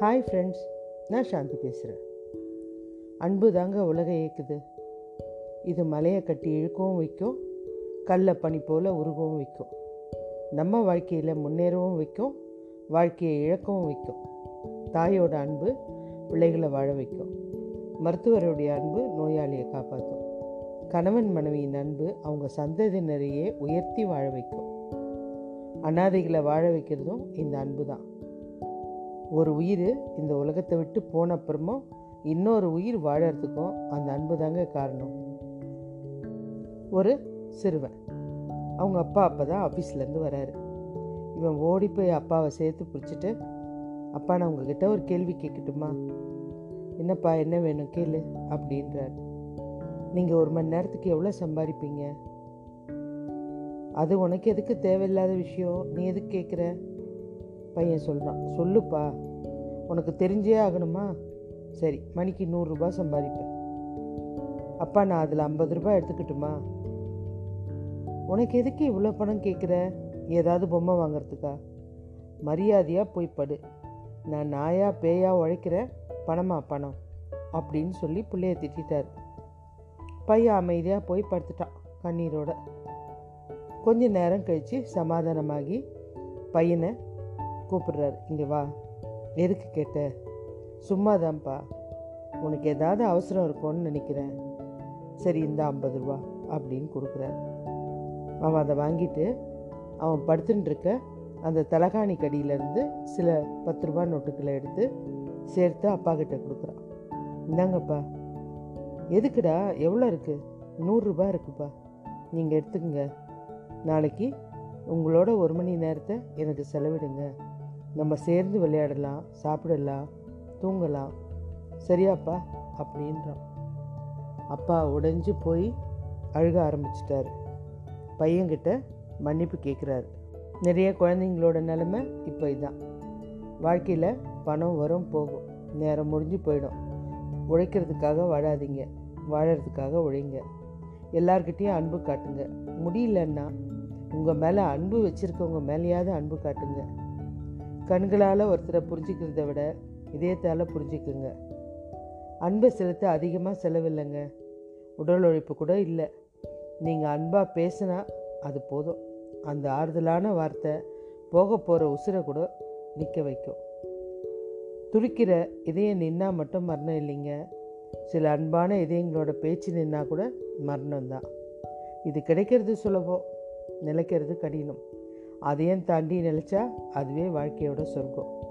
Hi friends நான் சாந்தி பேசுகிறேன் அன்பு தாங்க உலகை இயக்குது. இது மலையை கட்டி இழுக்கவும் வைக்கும். கல்லை பனி போல் உருகவும் வைக்கும். நம்ம வாழ்க்கையில் முன்னேறவும் வைக்கும். வாழ்க்கையை இழக்கவும் வைக்கும். தாயோட அன்பு பிள்ளைகளை வாழ வைக்கும். மருத்துவருடைய அன்பு நோயாளியை காப்பாற்றும். கணவன் மனைவியின் அன்பு அவங்க சந்ததியினரையே உயர்த்தி வாழ வைக்கும். அனாதைகளை வாழ வைக்கிறதும் இந்த அன்பு தான் ஒரு உயிர் இந்த உலகத்தை விட்டு போன அப்புறமும் இன்னொரு உயிர் வாழறதுக்கும் அந்த அன்பு தாங்க காரணம். ஒரு சிறுவன். அவங்க அப்பா அப்போ தான் ஆஃபீஸ்லேருந்து வராரு. இவன் ஓடி போய் அப்பாவை சேர்த்து பிடிச்சிட்டு அப்பா நான் உங்ககிட்ட ஒரு கேள்வி கேட்கட்டுமா? என்னப்பா என்ன வேணும்? கேளு அப்படின்றார். நீங்கள் ஒரு மணி நேரத்துக்கு எவ்வளோ சம்பாதிப்பீங்க? அது உனக்கு எதுக்கு தேவையில்லாத விஷயம்? நீ எதுக்கு கேட்குற பையன் சொல்கிறான் சொல்லுப்பா உனக்கு தெரிஞ்சே ஆகணுமா? சரி மணிக்கு நூறுரூபா சம்பாதிப்பேன். அப்பா நான் அதில் ஐம்பது ரூபாய் எடுத்துக்கட்டுமா? உனக்கு எதுக்கு இவ்வளோ பணம் கேட்குற ஏதாவது பொம்மை வாங்குறதுக்கா? மரியாதையாக போய் படு. நான் நாயா பேயா உழைக்கிற பணமா பணம்? அப்படின்னு சொல்லி பிள்ளைய திட்டார் பையன் அமைதியாக போய் படுத்துட்டான் கண்ணீரோட. கொஞ்ச நேரம் கழித்து சமாதானமாகி பையனை கூப்பிடுறாரு. இங்கே வா. எதுக்கு கேட்ட? சும்மாதான்ப்பா. உனக்கு ஏதாவது அவசரம் இருக்கும்னு நினைக்கிறேன். சரி இந்த ஐம்பது ரூபா அப்படின்னு கொடுக்குறாரு. அவன் அதை வாங்கிட்டு அவன் படுத்துட்டுருக்க அந்த தலகாணி கடியிலேருந்து சில பத்து ரூபா நோட்டுக்களை எடுத்து சேர்த்து அப்பா கிட்ட கொடுக்குறான். இந்தாங்கப்பா. எதுக்குடா? எவ்வளோ இருக்குது நூறுரூபா இருக்குப்பா. நீங்கள் எடுத்துக்கங்க. நாளைக்கு உங்களோட ஒரு மணி நேரத்தை எனக்கு செலவிடுங்க. நம்ம சேர்ந்து விளையாடலாம் சாப்பிடலாம் தூங்கலாம். சரியாப்பா அப்படின்றான். அப்பா உடைஞ்சு போய் அழுக ஆரம்பிச்சிட்டார். பையன்கிட்ட மன்னிப்பு கேட்குறாரு நிறைய குழந்தைங்களோட நிலமை இப்போ இதுதான் வாழ்க்கையில் பணம் வரும் போகும். நேரம் முடிஞ்சு போயிடும். உழைக்கிறதுக்காக வாழாதீங்க. வாழறதுக்காக உழைங்க. எல்லார்கிட்டேயும் அன்பு காட்டுங்க. முடியலன்னா உங்கள் மேலே அன்பு வச்சுருக்கவங்க மேலேயாவது அன்பு காட்டுங்க. கண்களால் ஒருத்தரை புரிஞ்சுக்கிறத விட இதயத்தால் புரிஞ்சுக்குங்க. அன்பை செலுத்த அதிகமாக செலவில்லைங்க. உடல் உழைப்பு கூட இல்லை. நீங்கள் அன்பாக பேசினா அது போதும். அந்த ஆறுதலான வார்த்தை போக போகிற உசுரை கூட நிற்க வைக்கும். துடிக்கிற இதயம் நின்னா மட்டும் மரணம் இல்லைங்க. சில அன்பான இதயங்களோட பேச்சு நின்னா கூட மரணம்தான். இது கிடைக்கிறது சுலபம் நிலைக்கிறது கடினம். அதையும் தாண்டி நினச்சா அதுவே வாழ்க்கையோட சொர்க்கம்.